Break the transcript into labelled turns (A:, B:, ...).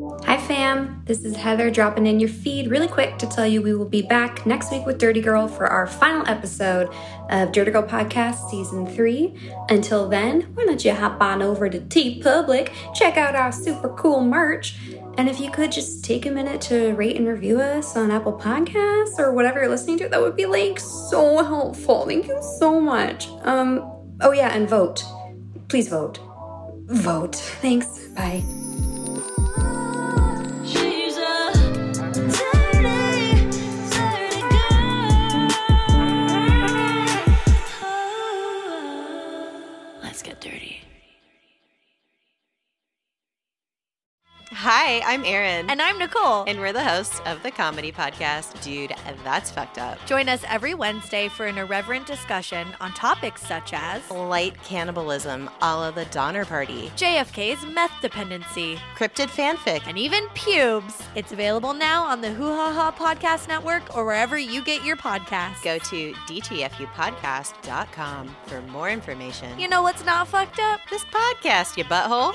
A: Hi, fam. This is Heather dropping in your feed really quick to tell you we will be back next week with Dirty Girl for our final episode of Dirty Girl Podcast Season 3. Until then, why don't you hop on over to TeePublic, check out our super cool merch, and if you could just take a minute to rate and review us on Apple Podcasts or whatever you're listening to, that would be like so helpful. Thank you so much. Um, oh yeah, and vote. Please vote. Vote. Thanks. Bye.
B: Let's get dirty.
C: Hi, I'm Erin.
D: And I'm Nicole.
C: And we're the hosts of the comedy podcast, Dude, That's Fucked Up.
D: Join us every Wednesday for an irreverent discussion on topics such as
C: Light cannibalism a la the Donner Party,
D: JFK's meth dependency,
C: cryptid fanfic,
D: and even pubes. It's available now on the Hoo Ha Ha Podcast Network or wherever you get your podcasts.
C: Go to dtfupodcast.com for more information.
D: You know what's not fucked up?
C: this podcast, you butthole.